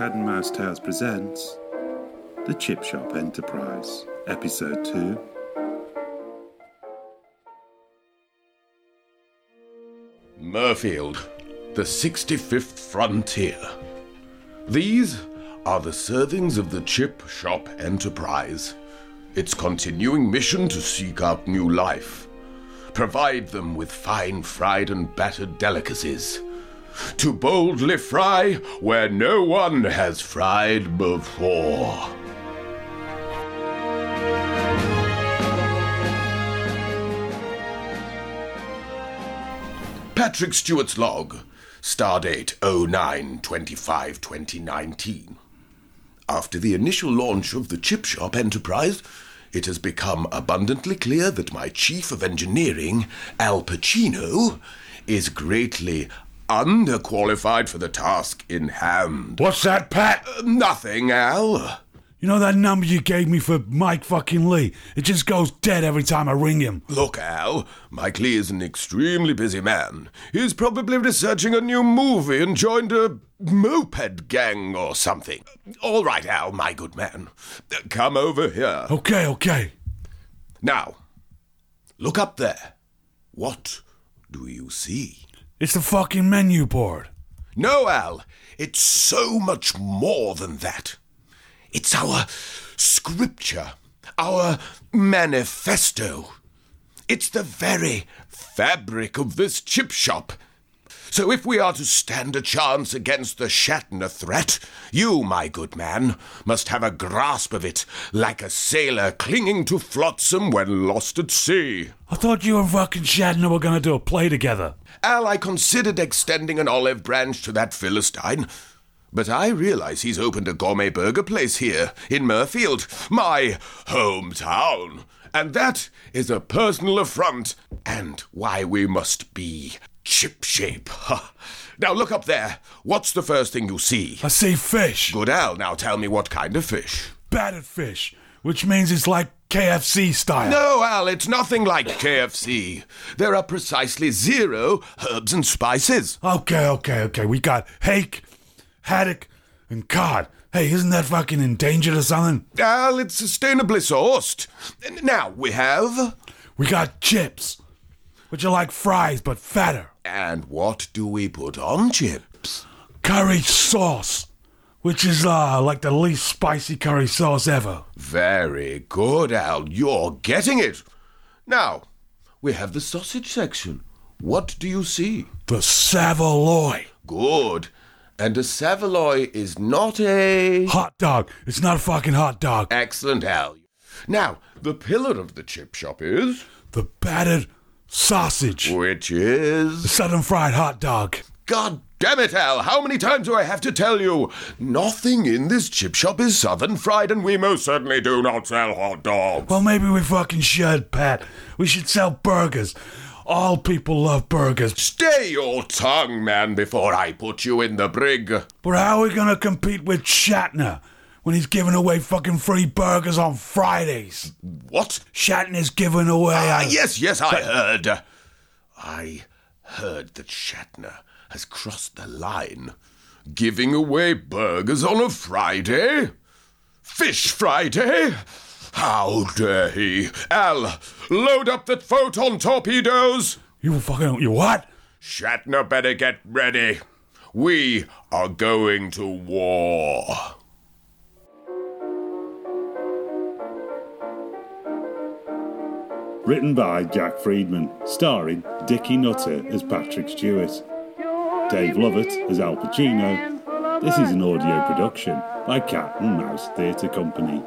Cat and Mouse Tales presents The Chip Shop Enterprise, Episode 2. Mirfield, the 65th frontier. These are the servings of the Chip Shop Enterprise. Its continuing mission to seek out new life, provide them with fine fried and battered delicacies, to boldly fry where no one has fried before. Patrick Stewart's log, stardate 09 25 2019. After the initial launch of the chip shop enterprise, it has become abundantly clear that my chief of engineering, Al Pacino, is greatly underqualified for the task in hand. What's that, Pat? Uh, nothing, Al. You know that number you gave me for Mike fucking Leigh? It just goes dead every time I ring him. Look, Al, Mike Leigh is an extremely busy man. He's probably researching a new movie and joined a moped gang or something. All right, Al, my good man. Come over here. Okay, okay. Now, look up there. What do you see? It's the fucking menu board. No, Al, it's so much more than that. It's our scripture, our manifesto. It's the very fabric of this chip shop. So if we are to stand a chance against the Shatner threat, you, my good man, must have a grasp of it, like a sailor clinging to flotsam when lost at sea. I thought you and fucking Shatner were gonna do a play together. Al, I considered extending an olive branch to that Philistine, but I realize he's opened a gourmet burger place here in Mirfield, my hometown. And that is a personal affront, and why we must be chip shape. Now look up there. What's the first thing you see? I see fish. Good Al, now tell me what kind of fish. Battered fish, which means it's like KFC style. No, Al, it's nothing like KFC. There are precisely zero herbs and spices. Okay, okay, okay. We got hake, haddock, and cod. Hey, isn't that fucking endangered or something? Al, it's sustainably sourced. Now we have. We got chips, which are like fries but fatter. And what do we put on chips? Curry sauce, which is uh like the least spicy curry sauce ever. Very good, Al. You're getting it. Now, we have the sausage section. What do you see? The Savoy. Good. And a Savoy is not a. Hot dog. It's not a fucking hot dog. Excellent, Al. Now, the pillar of the chip shop is. The battered sausage. Which is. southern fried hot dog. God damn it, Al! How many times do I have to tell you? Nothing in this chip shop is southern fried, and we most certainly do not sell hot dogs. Well, maybe we fucking should, Pat. We should sell burgers. All people love burgers. Stay your tongue, man, before I put you in the brig. But how are we gonna compete with Shatner when he's giving away fucking free burgers on Fridays? What? Shatner's giving away. Ah, yes, yes, I heard. I heard that Shatner has crossed the line, giving away burgers on a Friday? Fish Friday? How dare he? Al, load up that photon torpedoes! You fucking. You what? Shatner better get ready. We are going to war. Written by Jack Friedman, starring Dicky Nutter as Patrick Stewart, Dave Lovatt as Al Pacino. This is an audio production by Cat and Mouse Theatre Company.